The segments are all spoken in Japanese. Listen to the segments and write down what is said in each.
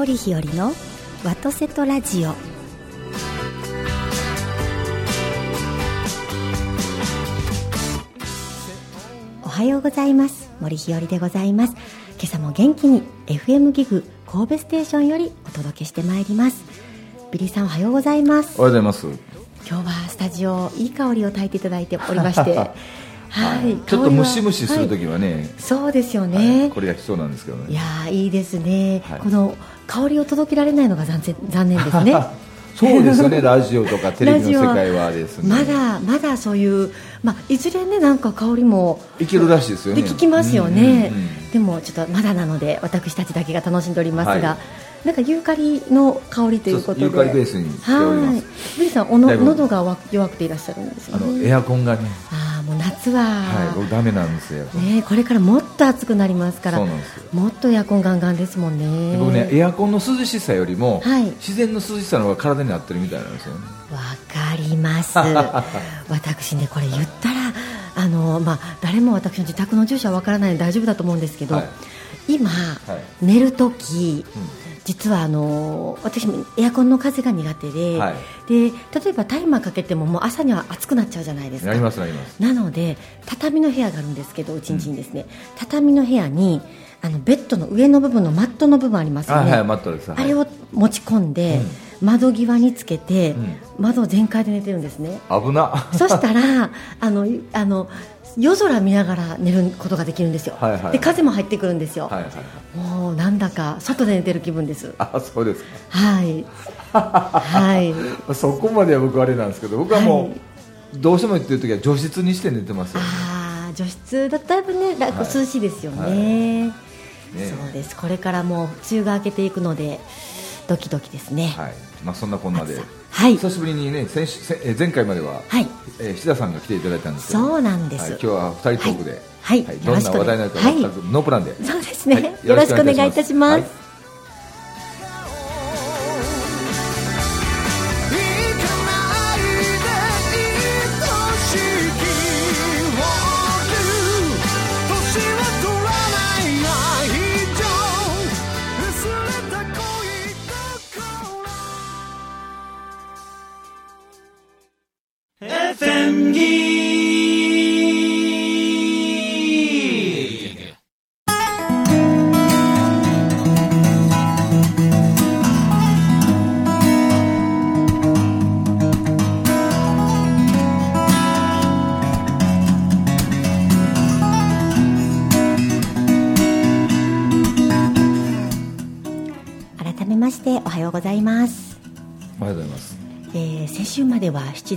森日和の和とせとラジオ。おはようございます。森日和でございます。今朝も元気に FM GIG 神戸ステーションよりお届けしてまいります。ビリーさんおはようございます。おはようございます。今日はスタジオいい香りを焚いていただいておりまして はい、ちょっとムシムシするときはね、はい、そうですよね、はい、これが必要なんですけどね。いやいいですね、はい、この香りを届けられないのが残残念ですね。そうですよね。ラジオとかテレビの世界はですね。まだまだそういう、まあ、いずれねなんか香りもいけるらしいですよね。聞きますよね、でもちょっとまだなので私たちだけが楽しんでおりますが、なんかユーカリの香りということで。ユーカリベースにしております。ブリさんおの喉が弱くていらっしゃるんですよ、ね、あのエアコンがねもう夏は。はい僕ダメなんですよねこれからもっと暑くなりますから。もっとエアコンガンガンですもんね。僕ねエアコンの涼しさよりも、はい、自然の涼しさの方が体に合ってるみたいなんですよね。わかります。私ねこれ言ったらあのまあ誰も私の自宅の住所はわからない大丈夫だと思うんですけど、はい、今、はい、寝るとき、うん実はあの私もエアコンの風が苦手ではい、で例えばタイマーかけてももう朝には暑くなっちゃうじゃないですか。なりますなります。なので畳の部屋があるんですけどうちんちにですね、うん、畳の部屋にあのベッドの上の部分のマットの部分ありますよね、はい、マットです、あれを持ち込んで、うん、窓際につけて、うん、窓全開で寝てるんですね。危な。そしたらあのあの夜空見ながら寝ることができるんですよ、はいはいはい、で風も入ってくるんですよ、はいはい、もうなんだか外で寝てる気分です。あそうですはい。はい。そこまでは僕あれなんですけど僕はもう、はい、どうしても言ってる時は除湿にして寝てますよ、ね、ああ除湿だったらね涼しいですよね。はい。ね、そうです。これからもう梅雨が明けていくのでドキドキですね。はい。まあそんなこんなではい、久しぶりにね先週前回までは、はい。えー、志田さんが来ていただいたんですけど。そうなんです、はい、今日は二人トークで、はい、はい、どんな話題になるか全く、ノープランで。そうですね、よろしくお願いいたします、ご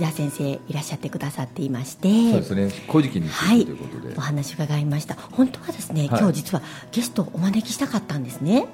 までは七田先生いらっしゃってくださっていまして。そうですね。古事記にはい、ということで。お話伺いました。本当はですね、はい、今日実はゲストをお招きしたかったんですね。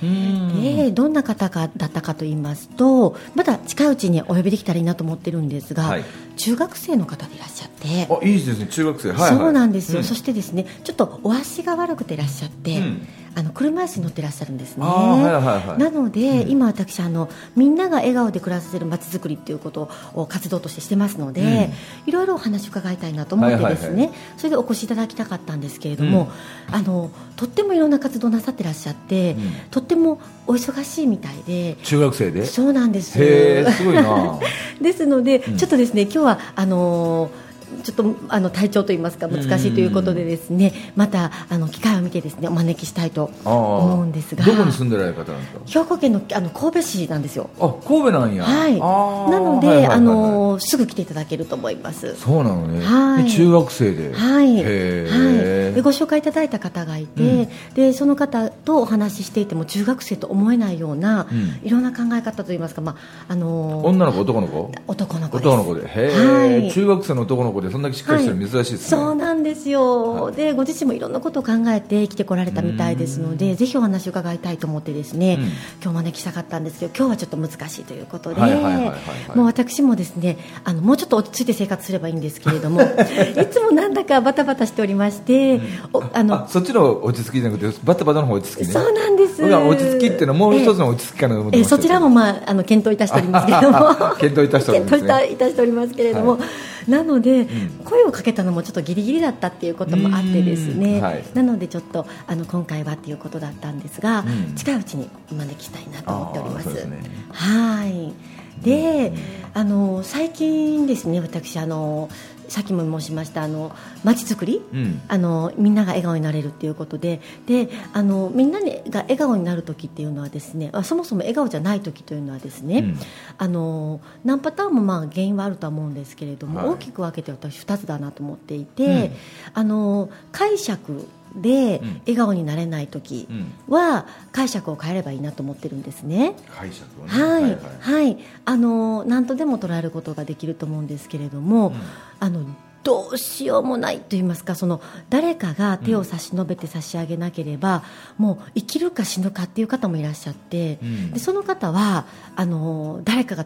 でどんな方かだったかと言いますとまだ近いうちにお呼びできたらいいなと思ってるんですが、はい、中学生の方でいらっしゃって。あいいですね。中学生、はい、はい、そうなんですよ、うん、そしてですねちょっとお足が悪くていらっしゃって、うんあの車椅子に乗ってらっしゃるんですね、はいはいはい、なので、うん、今私あのみんなが笑顔で暮らせるまちづくりっていうことを活動としてしてますので、うん、いろいろお話を伺いたいなと思ってですね、はいはいはい、それでお越しいただきたかったんですけれども、うん、あのとってもいろんな活動なさってらっしゃって、とってもお忙しいみたいで。中学生で？そうなんです。へすごいな。ですので、ちょっとですね今日はあのーちょっとあの体調といいますか難しいということでですねまたあの機会を見てですねお招きしたいと思うんですが。どこに住んでられる方なんですか兵庫県のあの神戸市なんですよ。あ神戸なんや。はい。なので、あのすぐ来ていただけると思います。そうなのね。はい。中学生で。はい。はい。でご紹介いただいた方がいて、うん、でその方とお話ししていても中学生と思えないような、うん、いろんな考え方といいますかまああの女の子男の子？男の子男の子で。へえ、はい、中学生の男の子でそんだけしっかりしてる珍しいですね、はい、そうですよ、はい、でご自身もいろんなことを考えて生きてこられたみたいですのでぜひお話を伺いたいと思ってですね、うん、今日招きしたかったんですけど今日はちょっと難しいということでもう私もですねあのもうちょっと落ち着いて生活すればいいんですけれども いつもなんだかバタバタしておりまして、うん、あのそっちの落ち着きじゃなくてバタバタの方落ち着きね。そうなんです。落ち着きっていうのはもう一つの落ち着きかなと思そちらもまああの検討いたしておりますけれども。検討いたしております、ね、検討いたしておりますけれども、はい。なので、声をかけたのもちょっとギリギリだったっていうこともあってですね、はい、なのでちょっとあの今回はっていうことだったんですが、近いうちに招きたいなと思っております。ね、はい。で、あの最近ですね私あのさっきも申しましたあの街づくり、うん、あのみんなが笑顔になれるっていうことでであのみんなが笑顔になる時っていうのはですねそもそも笑顔じゃない時というのはですね、うん、あの何パターンもまあ原因はあるとは思うんですけれども、はい、大きく分けて私2つだなと思っていて、うん、あの解釈で笑顔になれない時は解釈を変えればいいなと思ってるんですね。解釈をね。はい、はい、はい、あの何とでも捉えることができると思うんですけれども、うん、あのどうしようもないと言いますかその誰かが手を差し伸べて差し上げなければ、うん、もう生きるか死ぬかっていう方もいらっしゃって、うん、でその方はあの誰かが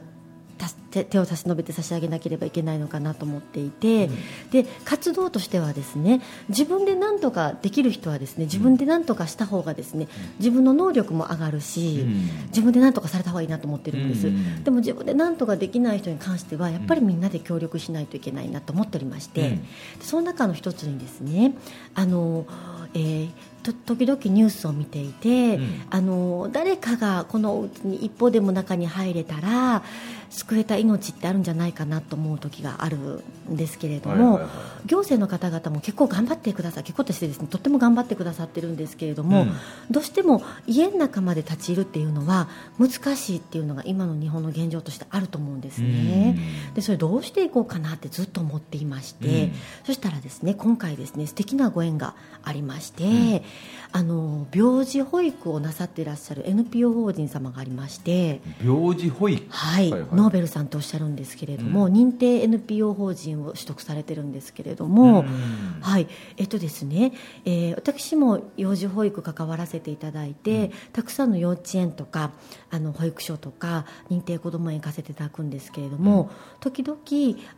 手を差し伸べて差し上げなければいけないのかなと思っていて、うん、で活動としてはですね自分で何とかできる人はですね自分で何とかした方がですね自分の能力も上がるし、うん、自分で何とかされた方がいいなと思ってるんです、うん、でも自分で何とかできない人に関してはやっぱりみんなで協力しないといけないなと思っておりまして、その中の一つにですねあの、えー時々ニュースを見ていて、うん、あの誰かがこのうちに一歩でも中に入れたら救えた命ってあるんじゃないかなと思う時があるんですけれども、はいはいはい、行政の方々も結構頑張ってくださ結構としてですね。とっても頑張ってくださってるんですけれども、うん、どうしても家の中まで立ち入るっていうのは難しいっていうのが今の日本の現状としてあると思うんですね。でそれどうしていこうかなってずっと思っていまして、うん、そしたらですね今回ですね素敵なご縁がありまして、あの病児保育をなさっていらっしゃる NPO 法人様がありまして病児保育？はい、はいはい、ノーベルさんとおっしゃるんですけれども、うん、認定 NPO 法人を取得されてるんですけれども、はい。えっとですね、えー、私も幼児保育関わらせていただいて、うん、たくさんの幼稚園とかあの保育所とか認定こども園行かせていただくんですけれども、うん、時々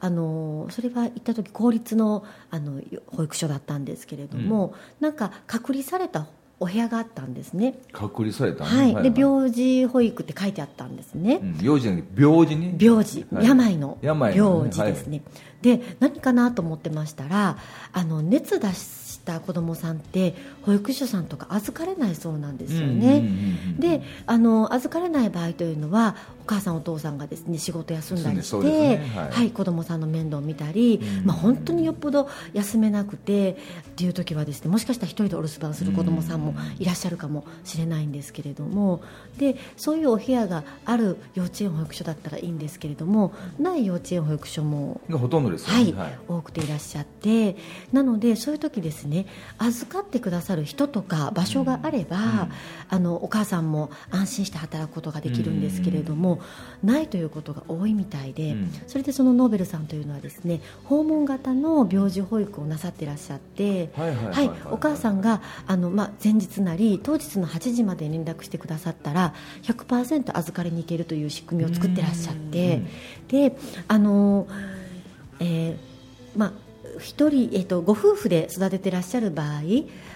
あのそれは行った時公立のあの保育所だったんですけれども、なんか隔離されたお部屋があったんですね。隔離された、はい、で病児保育って書いてあったんですね、うん、病児病児に？病児、はい、病の。病児ですね、はい、で何かなと思ってましたらあの熱出しした子どもさんって保育所さんとか預かれないそうなんですよね、であの預かれない場合というのはお母さんお父さんがですね仕事休んだりして、ねはい、はい、子どもさんの面倒を見たり、まあ、本当によっぽど休めなくてっていう時はですねもしかしたら一人でお留守番する子どもさんもいらっしゃるかもしれないんですけれどもでそういうお部屋がある幼稚園保育所だったらいいんですけれどもない幼稚園保育所もほとんどです、ね、はい、はい、多くていらっしゃってなのでそういう時ですねね預かってくださる人とか場所があれば、うん、あのお母さんも安心して働くことができるんですけれども、うん、ないということが多いみたいで、うん、それでそのノーベルさんというのはですね訪問型の病児保育をなさっていらっしゃってお母さんがあの、まあ、前日なり当日の8時まで連絡してくださったら100%預かりに行けるという仕組みを作ってらっしゃってであの、えーまあ1人、えーと、ご夫婦で育ててらっしゃる場合、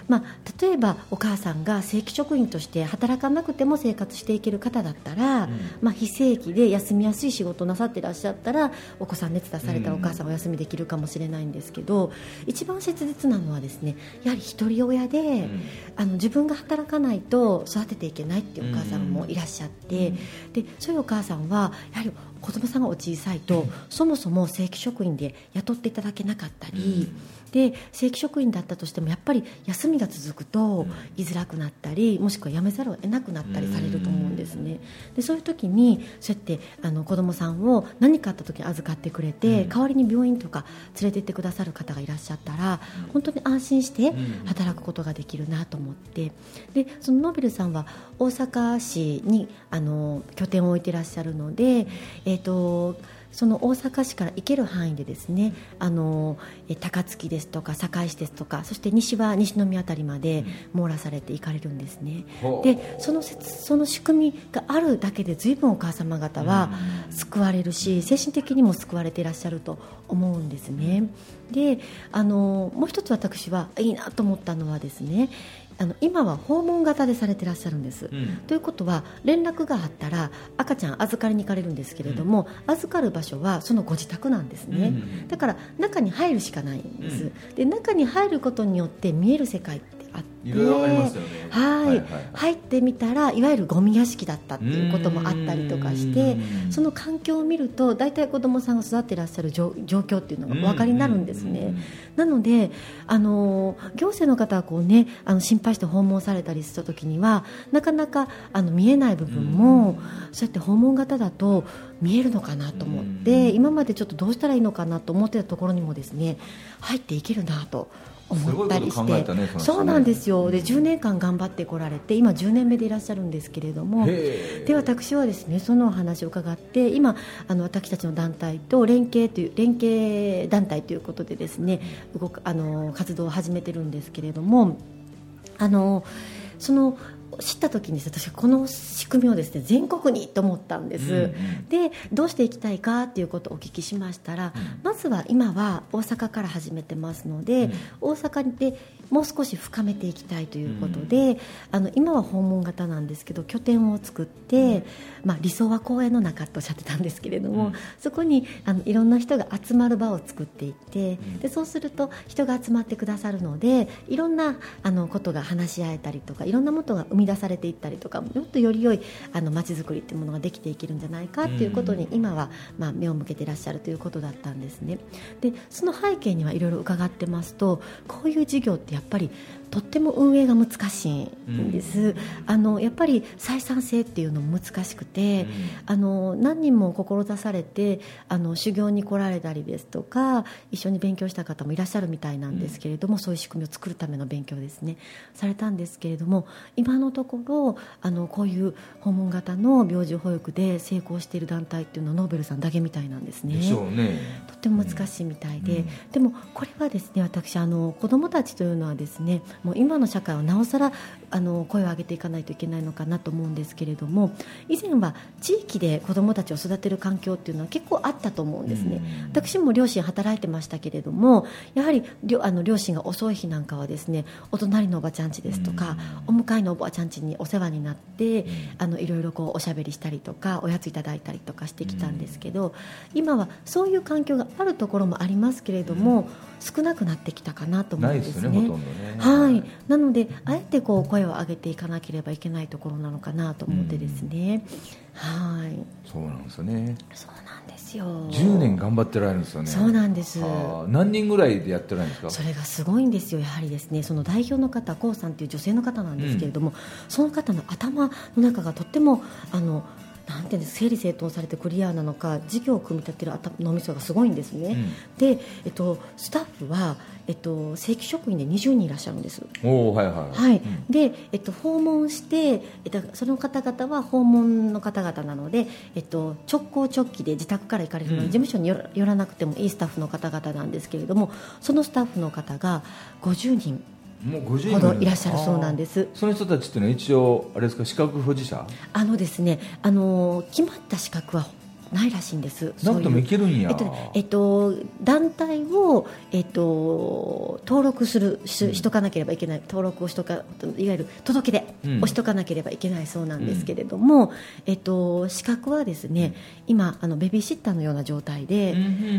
まあ、例えばお母さんが正規職員として働かなくても生活していける方だったら、うん、まあ、非正規で休みやすい仕事をなさっていらっしゃったらお子さん熱出されたらお母さんお休みできるかもしれないんですけど、うん、一番切実なのはですねやはり一人親で、うん、あの自分が働かないと育てていけないっていうお母さんもいらっしゃって、でそういうお母さんはやはり子供さんがお小さいと、そもそも正規職員で雇っていただけなかったり、で正規職員だったとしてもやっぱり休みが続くと居づらくなったりもしくは辞めざるを得なくなったりされると思うんですね。でそういう時にそうやってあの子供さんを何かあった時に預かってくれて、代わりに病院とか連れて行ってくださる方がいらっしゃったら本当に安心して働くことができるなと思って。でそのノーベルさんは大阪市にあの拠点を置いていらっしゃるので、えーとその大阪市から行ける範囲でですねあの高槻ですとか堺市ですとかそして西は西宮辺りまで網羅されて行かれるんですね、う。ん、でそのその仕組みがあるだけで随分お母様方は救われるし精神的にも救われていらっしゃると思うんですね。であのもう一つ私はいいなと思ったのはですねあの今は訪問型でされてらっしゃるんです、うん、ということは連絡があったら赤ちゃん預かりに行かれるんですけれども、うん、預かる場所はそのご自宅なんですね、うん、だから中に入るしかないんです、で中に入ることによって見える世界あっていろいろありますよね。はい。はい、入ってみたらいわゆるゴミ屋敷だったっていうこともあったりとかしてその環境を見ると大体子どもさんが育っていらっしゃる状況っていうのがお分かりになるんですね。なのであの行政の方はこう、ね、あの心配して訪問されたりした時にはなかなかあの見えない部分もそうやって訪問型だと見えるのかなと思って今までちょっとどうしたらいいのかなと思ってたところにもですね入っていけるなと思ったりして、ね、そうなんですよ。で10年間頑張ってこられて今10年目でいらっしゃるんですけれどもで私はですねそのお話を伺って今あの私たちの団体と連携という連携団体ということでですね動くあの活動を始めてるんですけれどもあのその知った時に私はこの仕組みをですね全国にと思ったんです、うんうん、でどうしていきたいかということをお聞きしましたら、うん、まずは今は大阪から始めてますので、うん、大阪でもう少し深めていきたいということで、うん、あの今は訪問型なんですけど拠点を作って、まあ、理想は公園の中とおっしゃってたんですけれども、そこにあのいろんな人が集まる場を作っていってでそうすると人が集まってくださるのでいろんなあのことが話し合えたりとかいろんなものが生み出されていったりとかもっとより良いあの街づくりというものができていけるんじゃないかということに今は、まあ、目を向けていらっしゃるということだったんですね。でその背景にはいろいろ伺ってますとこういう事業ってやっぱりとっても運営が難しいんです、うん、あのやっぱり採算性っていうのも難しくて、うん、あの何人も志されてあの修行に来られたりですとか一緒に勉強した方もいらっしゃるみたいなんですけれども、うん、そういう仕組みを作るための勉強ですね。されたんですけれども今のところあのこういう訪問型の病児保育で成功している団体っていうのはノーベルさんだけみたいなんですね。ね。とっても難しいみたいで、でもこれはですね私あの子どもたちというのはですねもう今の社会はなおさらあの声を上げていかないといけないのかなと思うんですけれども以前は地域で子どもたちを育てる環境っていうのは結構あったと思うんですね、私も両親働いてましたけれどもやはりあの両親が遅い日なんかはですねお隣のおばちゃん家ですとか、お迎えのおばちゃん家にお世話になって、あのいろいろこうおしゃべりしたりとかおやついただいたりとかしてきたんですけど、今はそういう環境があるところもありますけれども、少なくなってきたかなと思うんですね。ねね。はいなのであえてこう声を上げていかなければいけないところなのかなと思ってですね、はい。そうなんですよね。そうなんですよ。10年頑張ってられるんですよね。そうなんです。何人ぐらいでやってられるんですか？それがすごいんですよ。やはりですねその代表の方コウさんという女性の方なんですけれども、うん、その方の頭の中がとってもあのなんていうんです整理整頓されてクリアなのか事業を組み立てる脳みそがすごいんですね、うん、で、えっと、スタッフは、えっと、正規職員で20人いらっしゃるんですおはいはい、はい、で、えっと、訪問して、えっと、その方々は訪問の方々なので、えっと、直行直帰で自宅から行かれるので、事務所に寄らなくてもいいスタッフの方々なんですけれどもそのスタッフの方が50人もう50ほどいらっしゃるそうなんです。その人たちっていうのは一応あれですか資格保持者？あのですねあの決まった資格はないらしいんです。なくてもいけるんや。えっと、えっと、団体を、えっと、登録するししとかなければいけない、登録をしとかいわゆる届け出をしとかなければいけないそうなんですけれども、うん、えっと、資格はですね今あのベビーシッターのような状態で、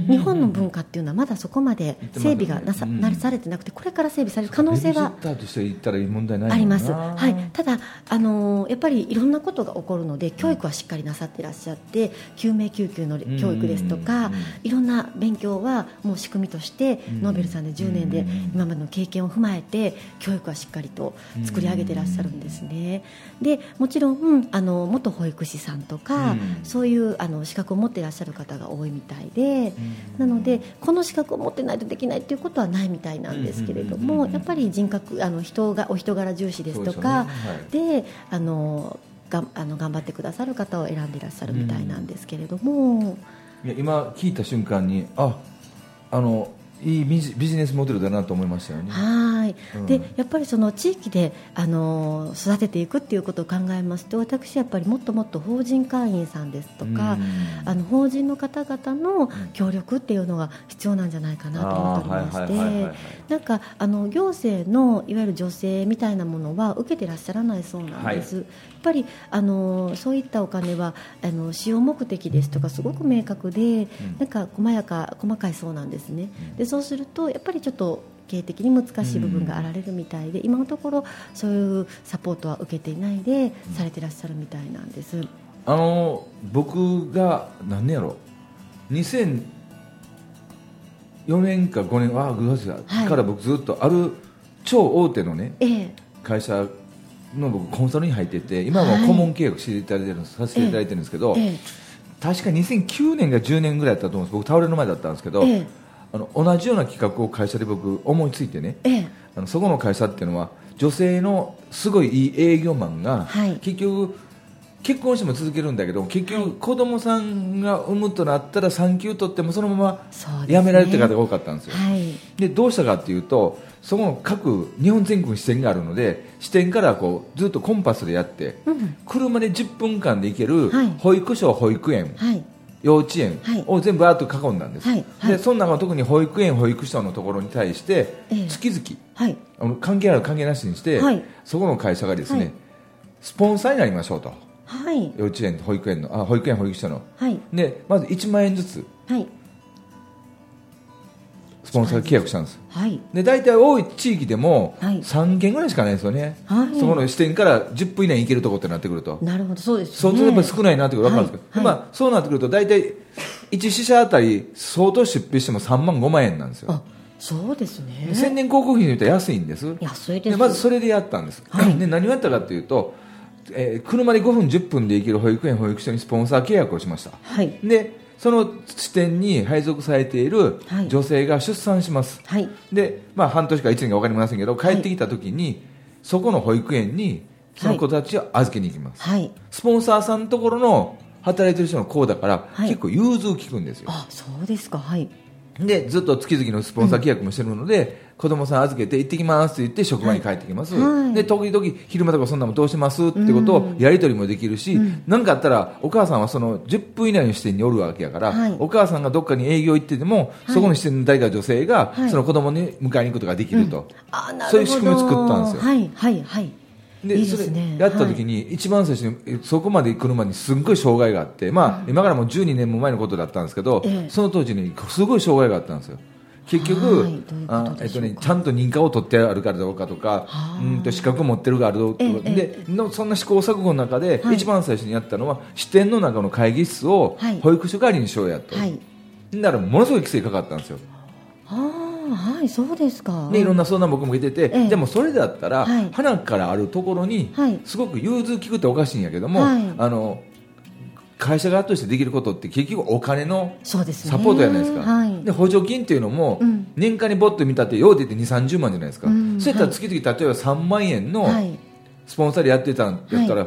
日本の文化っていうのはまだそこまで整備がなさ,、なされてなくてこれから整備される可能性はあります。はい、ただあのやっぱりいろんなことが起こるので教育はしっかりなさっていらっしゃって救命救急の教育ですとかいろんな勉強はもう仕組みとしてノーベルさんで10年で今までの経験を踏まえて教育はしっかりと作り上げていらっしゃるんですね。でもちろんあの元保育士さんとかそういうあの資格を持っていらっしゃる方が多いみたいでなのでこの資格を持ってないとできないということはないみたいなんですけれどもやっぱり人格あの人がお人柄重視ですとかであのがあの頑張ってくださる方を選んでいらっしゃるみたいなんですけれども、いや今聞いた瞬間にああのいいビジネスモデルだなと思いましたよね。ははい、うん、でやっぱりその地域であの育てていくっていうことを考えますと私やっぱりもっともっと法人会員さんですとか、うん、あの法人の方々の協力っていうのが必要なんじゃないかなと思っておりましてなんかあの行政のいわゆる助成みたいなものは受けてらっしゃらないそうなんです、はい、やっぱりあのそういったお金はあの使用目的ですとかすごく明確で、うん、なんか細やか細かいそうなんですね。でそうするとやっぱりちょっと経営的に難しい部分があられるみたいで、うん、今のところそういうサポートは受けていないでされてらっしゃるみたいなんです。あの僕が何年やろ。2004年か5年ああグラスから僕ずっとある超大手のね、ええ、会社の僕コンサルに入ってて今は顧問契約していただいてるさせていただいてるんですけど、え、確か2009年が10年ぐらいだったと思うんです。僕倒れる前だったんですけど、あの同じような企画を会社で僕思いついてね、あのそこの会社っていうのは女性のすごいいい営業マンが、はい、結局結婚しても続けるんだけど結局子供さんが産むとなったら産休取ってもそのまま辞められてる方が多かったんですよ、はい、でどうしたかっていうとそこの各日本全国に支店があるので支店からこうずっとコンパスでやって、うん、車で10分間で行ける保育所、保育園、はい、幼稚園を全部あと囲んだんです、はい。はい、でその中特に保育園保育所のところに対して月々、はい、あの関係ある関係なしにして、そこの会社がですね、スポンサーになりましょうと、幼稚園保育園のあ保育園保育所の、でまず1万円ずつ、スポンサー契約したんです、はい、で大体多い地域でも3件ぐらいしかないですよね、はい、そこの視点から10分以内に行けるところってなってくると。なるほど。そうです、ね、相当やっぱり少ないなって分かるんですけど、はい、まあ、そうなってくると大体1死者あたり相当出費しても3万5万円なんですよ。そうですね。宣伝広告費で言ったら安いんです。安いです。まずそれでやったんです、はい、で何をやったかというとえー、車で5分10分で行ける保育園保育所にスポンサー契約をしました、はい、でその地点に配属されている女性が出産します、はい、で、まあ、半年か1年か分かりませんけど帰ってきた時に、はい、そこの保育園にその子たちを預けに行きます、はい、スポンサーさんのところの働いてる人の子だから、結構融通聞くんですよ。あそうですか。はいでずっと月々のスポンサー契約もしてるので、子供さん預けて行ってきますって言って職場に帰ってきます、はい、で時々昼間とかそんなもどうします？ってことをやり取りもできるし何、うん、かあったらお母さんはその10分以内の視点におるわけやから、はい、お母さんがどっかに営業行ってても、はい、そこの視点の誰か女性が、その子供に迎えに行くことができると、うん、そういう仕組みを作ったんですよ。はいはいはいで、ね、それやった時に、一番最初にそこまで行くのまにすごい障害があって、まあ、今からもう12年も前のことだったんですけど、ええ、その当時にすごい障害があったんですよ。結局、あえっとね、ちゃんと認可を取ってあるかどうかとか、うんと資格を持ってるかどうか、でのそんな試行錯誤の中で、一番最初にやったのは支店の中の会議室を保育所代わりにしようやと、はい、だからものすごい規制かかったんですよ。はい、そうですか。で、いろんな相談僕も受けてて、ええ、でもそれだったら、はい、花からあるところに、すごく融通聞くっておかしいんやけども、はい、あの、会社側としてできることって結局お金のサポートじゃないですか、はい、で補助金っていうのも年間にぼっと見たってよう出て2 3 0万じゃないですか、うん、そういったら月々例えば3万円のスポンサーでやってたんやったら、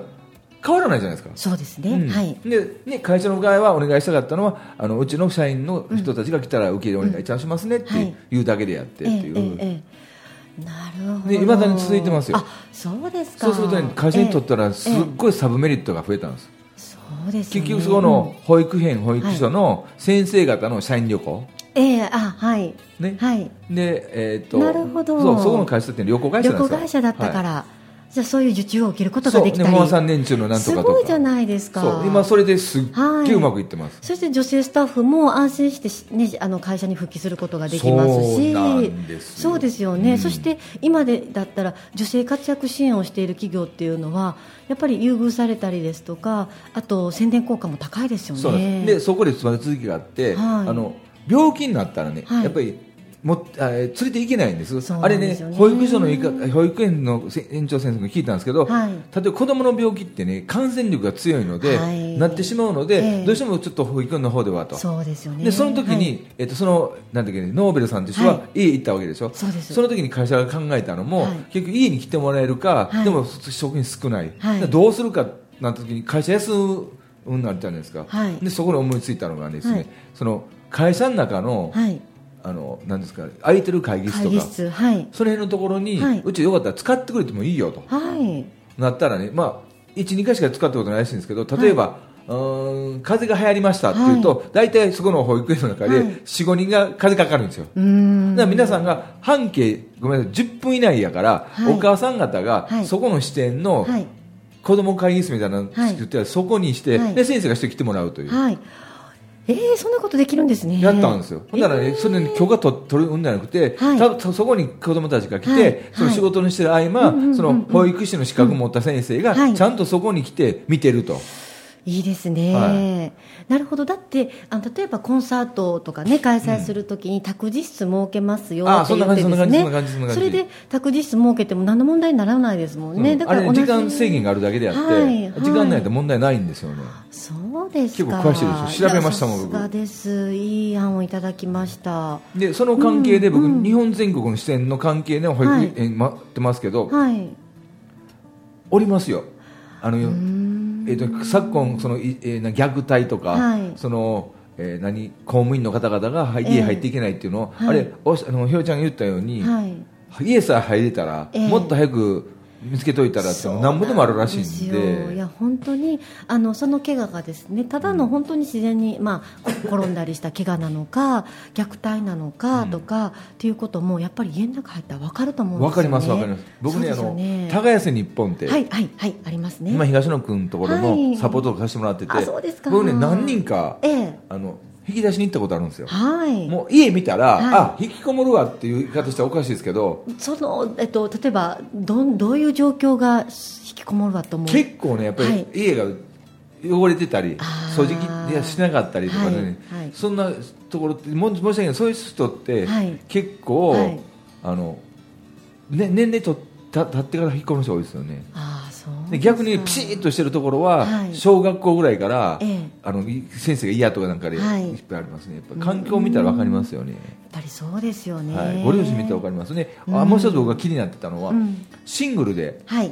変わらないじゃないですか。そうですね、うん、はい。でね会社の側はお願いしたかったのはあのうちの社員の人たちが来たら受け入れお願いいたしますねってい。うだけでやってっていう、うんえええなるほど。でいまだに続いてますよ。あそうですか。そうすると、ね、会社にとったらすっごいサブメリットが増えたんです、そうです、ね、結局そこの保育園、保育所の先生方の社員旅行、ええー、あはい。ね。はい。でえっ、ー、となるほど。そうそこの会社って旅行会社なんですよ。旅行会社だったから、はいじゃそういう受注を受けることができたり。そう3年中のなんとかすごいじゃないですか。今それですっげえうまくいってます、はい、そして女性スタッフも安心して、ね、あの会社に復帰することができますし。そうですよ。ね、うん、そして今でだったら女性活躍支援をしている企業っていうのはやっぱり優遇されたりですとかあと宣伝効果も高いですよね。でそこで続きがあって、はい、あの病気になったらね、はい、やっぱりもあ連れて行けないんです、ですね、あれね、保育所の保育園の園長先生が聞いたんですけど、はい、例えば子供の病気ってね、感染力が強いので、はい、なってしまうので、えー、どうしてもちょっと保育園の方ではと、そうですよね、でその時に、はい、えっと、そのなんだっけ、ノーベルさんという人は家行ったわけでしょ、そうです。その時に会社が考えたのも、結局、家に来てもらえるか、でも職員少ない、どうするかなんて時に、会社休むなるじゃないですか、でそこで思いついたのがですね、その会社の中の、はいあのなんですか空いてる会議室とか。はい、その辺のところに、はい、うちよかったら使ってくれてもいいよと、はい、なったらね、まあ、12回しか使ったことないらしいんですけど例えば、はい。うん風邪が流行りましたっていうと、はい、大体そこの保育園の中で45、人が風邪かかるんですよ。だから皆さんが半径ごめんなさい10分以内やから、はい、お母さん方がそこの支店の子供会議室みたいなの作って、そこにして、で先生がして来てもらうという、えー、そんなことできるんですねやったんですよ、ほんならね、それに許可取取るんじゃなくて、はい、そこに子供たちが来て、はい、その仕事にしてる合間、その保育士の資格を持った先生が、ちゃんとそこに来て見てると。いいですね、はい、なるほど。だってあの例えばコンサートとかね開催するときに託児室設けますよって言ってですね。それで託児室設けても何の問題にならないですもんね、うん、だから、ね、時間制限があるだけであって、はい、時間内で問題ないんですよね。そうです結構詳しいですよ。調べましたもん僕。です。いい案をいただきました。でその関係で僕、うんうん、日本全国の支店の関係で保育園待ってますけど、はい、おりますよ。あのえーと、昨今その、えー、虐待とか、はい、そのえー、何公務員の方々が家入っていけないっていうのを、えー、あれおあのひろちゃんが言ったように、はい、家さえ入れたら、えー、もっと早く見つけといたらって何ぼでもあるらしいんで。いや本当にあのその怪我がですねただの本当に自然に、まあ、転んだりした怪我なのか虐待なのかとか、うん、っていうこともやっぱり家の中入ったら分かると思うんですよ、ね、分かります分かります。僕ね、ね、あの耕せ日本ってはいはいはいありますね。今東野君のところのサポートをさせてもらってて、はい、僕ね何人か、ええ、あの引き出しに行ったことあるんですよ、はい、もう家見たら、はい、あ引きこもるわっていう言い方したらおかしいですけど。その、えっと、例えばどどういう状況が引きこもるわと思う？結構ねやっぱり、家が汚れてたり掃除機しなかったりとかね、はい、そんなところって申し訳ない。そういう人って、結構、あのね、年齢とた経ってから引っ込む人多いですよね。あで逆にピシッとしてるところは、小学校ぐらいから、あの先生が嫌とかなんかでいっぱいありますね。やっぱ環境を見たら分かりますよね。やっぱりそうですよね、はい、ご両親見て分かりますね、あもう一つ僕が気になってたのは、シングルで、はい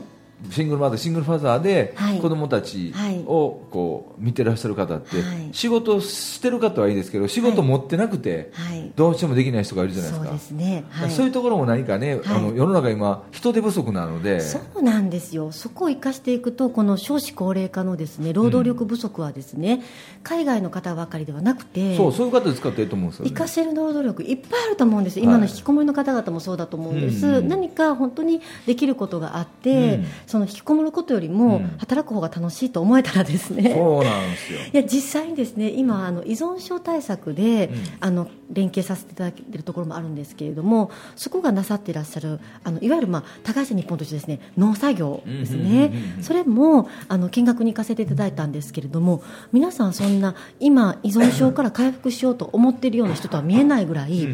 シングルマザーシングルファザーで子供たちをこう見てらっしゃる方って仕事してる方はいいですけど仕事持ってなくてどうしてもできない人がいるじゃないですか。そうですね、そういうところも何かね、あの世の中今人手不足なので。そうなんですよ。そこを生かしていくとこの少子高齢化のですね労働力不足はですね、海外の方ばかりではなくてそうそういう方で使っていいと思うんですよ、ね、生かせる労働力いっぱいあると思うんです。今の引きこもりの方々もそうだと思うんです、何か本当にできることがあって、その引きこもることよりも働く方が楽しいと思えたらですね、そうなんですよ。いや実際にですね今あの依存症対策で、うん、あの連携させていただいているところもあるんですけれどもそこがなさっていらっしゃるあのいわゆる、まあ、高橋日本としてですね農作業ですね、それもあの見学に行かせていただいたんですけれども皆さんそんな今依存症から回復しようと思っているような人とは見えないぐらい、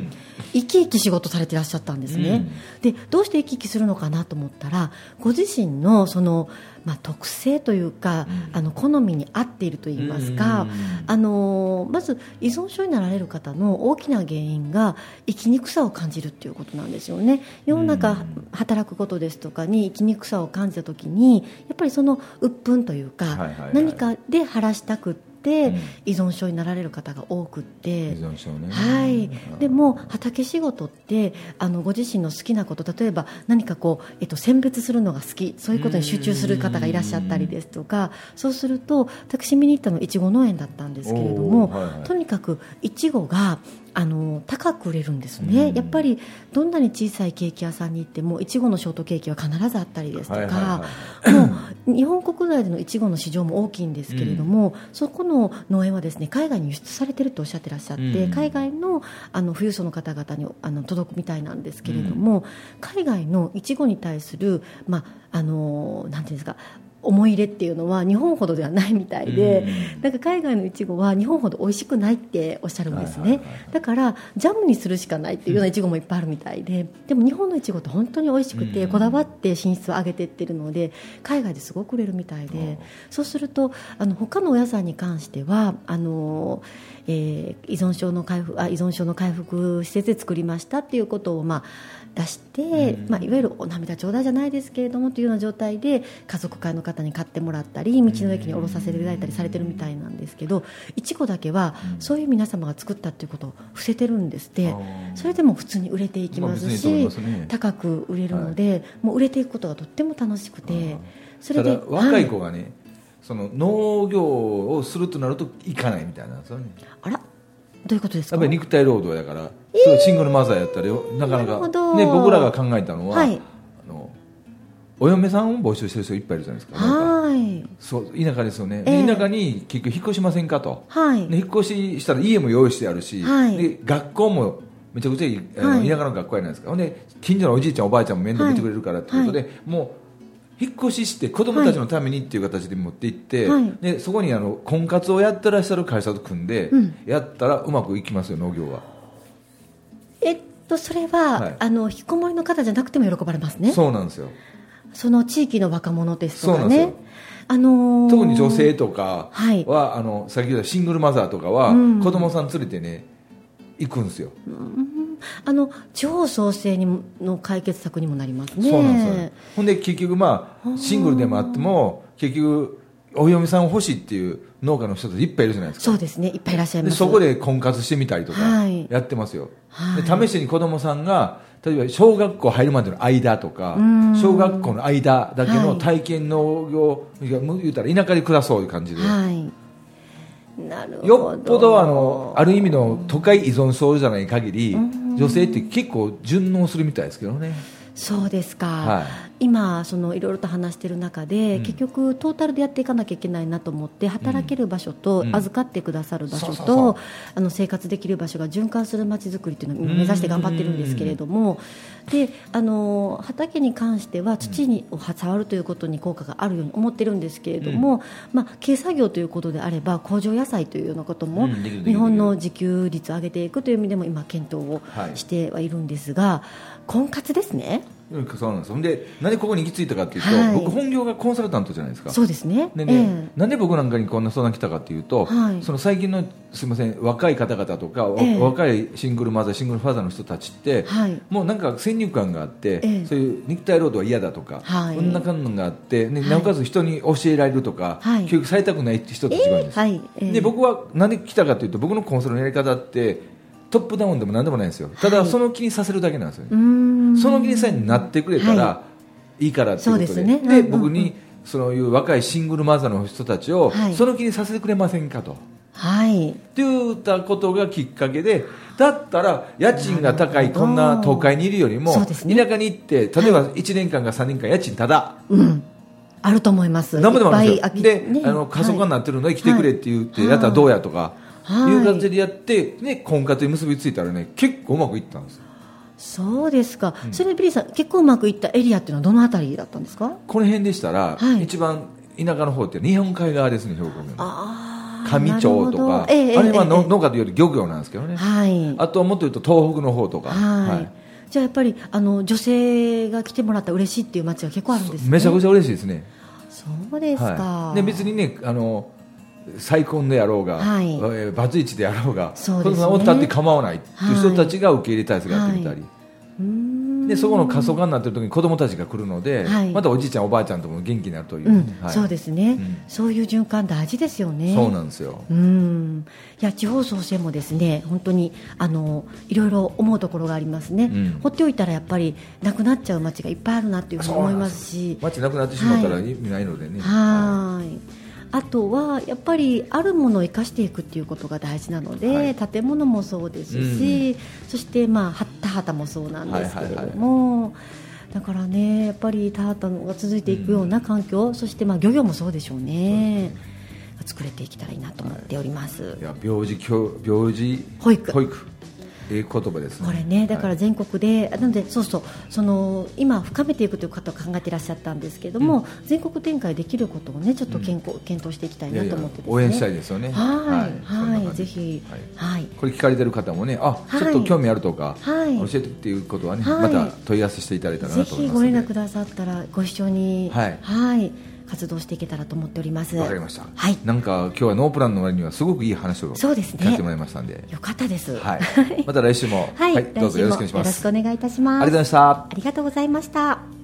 生き生き仕事されていらっしゃったんですね、でどうして生き生きするのかなと思ったらご自身のそのまあ、特性というか、うん、あの好みに合っているといいますか、あのまず依存症になられる方の大きな原因が生きにくさを感じるということなんですよね。世の中働くことですとかに生きにくさを感じた時にやっぱりその鬱憤というか、何かで晴らしたくってて依存症になられる方が多くって、ね、はい、でも畑仕事ってあのご自身の好きなこと例えば何かこう、えっと、選別するのが好き。そういうことに集中する方がいらっしゃったりですとかそうすると私見に行ったのいちご農園だったんですけれども、はいはい、とにかくいちごがあの高く売れるんですね、やっぱりどんなに小さいケーキ屋さんに行ってもいちごのショートケーキは必ずあったりですとか、もう日本国内でのいちごの市場も大きいんですけれども、うん、そこの農園はですね海外に輸出されてるとおっしゃってらっしゃって、うん、海外のあの富裕層の方々にあの届くみたいなんですけれども、うん、海外のいちごに対する、まあ、あのなんていうんですか思い入れっていうのは日本ほどではないみたいで、うん、なんか海外のいちごは日本ほど美味しくないっておっしゃるんですね、だからジャムにするしかないっていうようないちごもいっぱいあるみたいででも日本のいちごって本当に美味しくて、こだわって品質を上げていってるので海外ですごく売れるみたいで、そうするとあの他のお野菜に関してはあの、えー、依存症の回復あ依存症の回復施設で作りましたっていうことをまあ出して、まあ、いわゆるお涙ちょうだいじゃないですけれどもというような状態で家族会の方に買ってもらったり道の駅に降ろさせていただいたりされてるみたいなんですけどいちごだけはそういう皆様が作ったっていうことを伏せてるんですって。それでも普通に売れていきますし高く売れるのでもう売れていくことがとっても楽しくてそれで若い子がねその農業をするとなるといかないみたいなんですよねあらどういうことですか？やっぱり肉体労働やから、えー、シングルマザーやったらなかなか。ね、僕らが考えたのは、はい、あのお嫁さんを募集してる人いっぱいいるじゃないですかはい。そう田舎ですよね、えー、田舎に結局引っ越しませんかと、はい、引っ越ししたら家も用意してあるし、はい、で学校もめちゃくちゃいい、はい、田舎の学校やないですか。ほんで近所のおじいちゃんおばあちゃんも面倒見てくれるからっていうことで、もう引っ越しして子供たちのためにっていう形で持って行って、はい、でそこにあの婚活をやってらっしゃる会社と組んで、うん、やったらうまくいきますよ農業は。えっとそれは、はい、あの引きこもりの方じゃなくても喜ばれますね。そうなんですよ。その地域の若者ですとかね。あのー、特に女性とかは、はい、あの先ほどシングルマザーとかは、うん、子供さん連れてね行くんですよ、うんあの地方創生にの解決策にもなりますね。そうなんですよ。ほんで結局まあシングルでもあっても結局お嫁さんを欲しいっていう農家の人たちいっぱいいるじゃないですか。そうですね。いっぱいいらっしゃいます。そこで婚活してみたりとかやってますよ、はい、で試しに子供さんが例えば小学校入るまでの間とか小学校の間だけの体験農業、はい、言うたら田舎で暮らそういう感じで、はい。よっぽどあのある意味の都会依存症じゃない限り、女性って結構順応するみたいですけどね。そうですか、はい、今そのいろいろと話している中で、うん、結局トータルでやっていかなきゃいけないなと思って働ける場所と、預かってくださる場所とあの生活できる場所が循環するまちづくりっていうのを目指して頑張ってるんですけれどもであの畑に関しては土にを触るということに効果があるように思ってるんですけれども、うん、まあ、軽作業ということであれば工場野菜というようなことも、日本の自給率を上げていくという意味でも今検討をしてはいるんですが、はい婚活ですね。そうなんです。ほんで何でここに行き着いたかっていうと、はい、僕本業がコンサルタントじゃないですか。そうですね。でね、えー、なんで僕なんかにこんな相談来たかっていうと、はい、その最近のすみません若い方々とか、えー、若いシングルマザーシングルファーザーの人たちって、はい、もうなんか先入観があって、えー、そういう肉体労働は嫌だとか、はい、こんな感があって、ね、なおかつ人に教えられるとか、教育されたくない人たちがいるんです、えー、で僕は何で来たかというと僕のコンサルのやり方ってトップダウンでも何でもないんですよ。ただその気にさせるだけなんですよ、ね、その気にさえなってくれたらい。いからっていうことで,、で、ね、僕にそういう若いシングルマザーの人たちをその気にさせてくれませんかと。はい、って言ったことがきっかけでだったら家賃が高いこんな東海にいるよりも、田舎に行って例えば1年間か3年間家賃ただ、うん、あると思います。何もでもあるんですよ。で、ね、あの過疎化になってるので来てくれって言ってやったらどうやとか、い。う感じでやって、ね、婚活に結びついたらね結構うまくいったんですそうですか、うん、それビリーさん結構うまくいったエリアっていうのはどのあたりだったんですか？この辺でしたら、はい、一番田舎の方って日本海側ですね兵庫県上町とか、ええ、あれは農家というより漁業なんですけどね、はい、あともっと言うと東北の方とか。はい、はい。じゃあやっぱりあの女性が来てもらったら嬉しいっていう街は結構あるんです、ね、めちゃくちゃ嬉しいですね。そうですか、はい、で別にねあの再婚であろうが、はい、バツイチであろうがそうです、ね、子供がおったって構わないっていう人たちが受け入れ体制がやってみたり、はい、でそこの過疎化になっている時に子供たちが来るので、はい、またおじいちゃんおばあちゃんとも元気になるという、うん。はい、そうですね、うん、そういう循環大事ですよね。そうなんですよ。うん。いや地方創生もですね本当にあのいろいろ思うところがありますね、うん、放っておいたらやっぱりなくなっちゃう街がいっぱいあるなっていうふうに思いますし街なくなってしまったら意味ないのでねはいあとはやっぱりあるものを生かしていくっていうことが大事なので、はい、建物もそうですし、うん、そしてまあ田畑もそうなんですけれども。はいはいはい。だからねやっぱり田畑が続いていくような環境、うん、そしてまあ漁業もそうでしょうね、作れていけたらいいなと思っております。はい、いや病児教病児保育。保育え言葉です、ね、これねだから全国で、はい、なのでそうそうその今深めていくという方を考えていらっしゃったんですけども、うん、全国展開できることをねちょっと健康、うん、検討していきたいなと思って、ね、応援したいですよね。はいはい。ぜひ、はい、これ聞かれてる方もねあちょっと興味あるとか、はい、教えてっていうことはね、また問い合わせしていただいたらなと思いますぜひご連絡くださったらご一緒に。はい。はい活動していけたらと思っております。わかりました。はい。なんか今日はノープランの割にはすごくいい話をそうですね。聞かせてもらいましたんで。よかったです。はい。また来週も。はい、どうぞよろしくお願いします。よろしくお願いいたします。ありがとうございました。ありがとうございました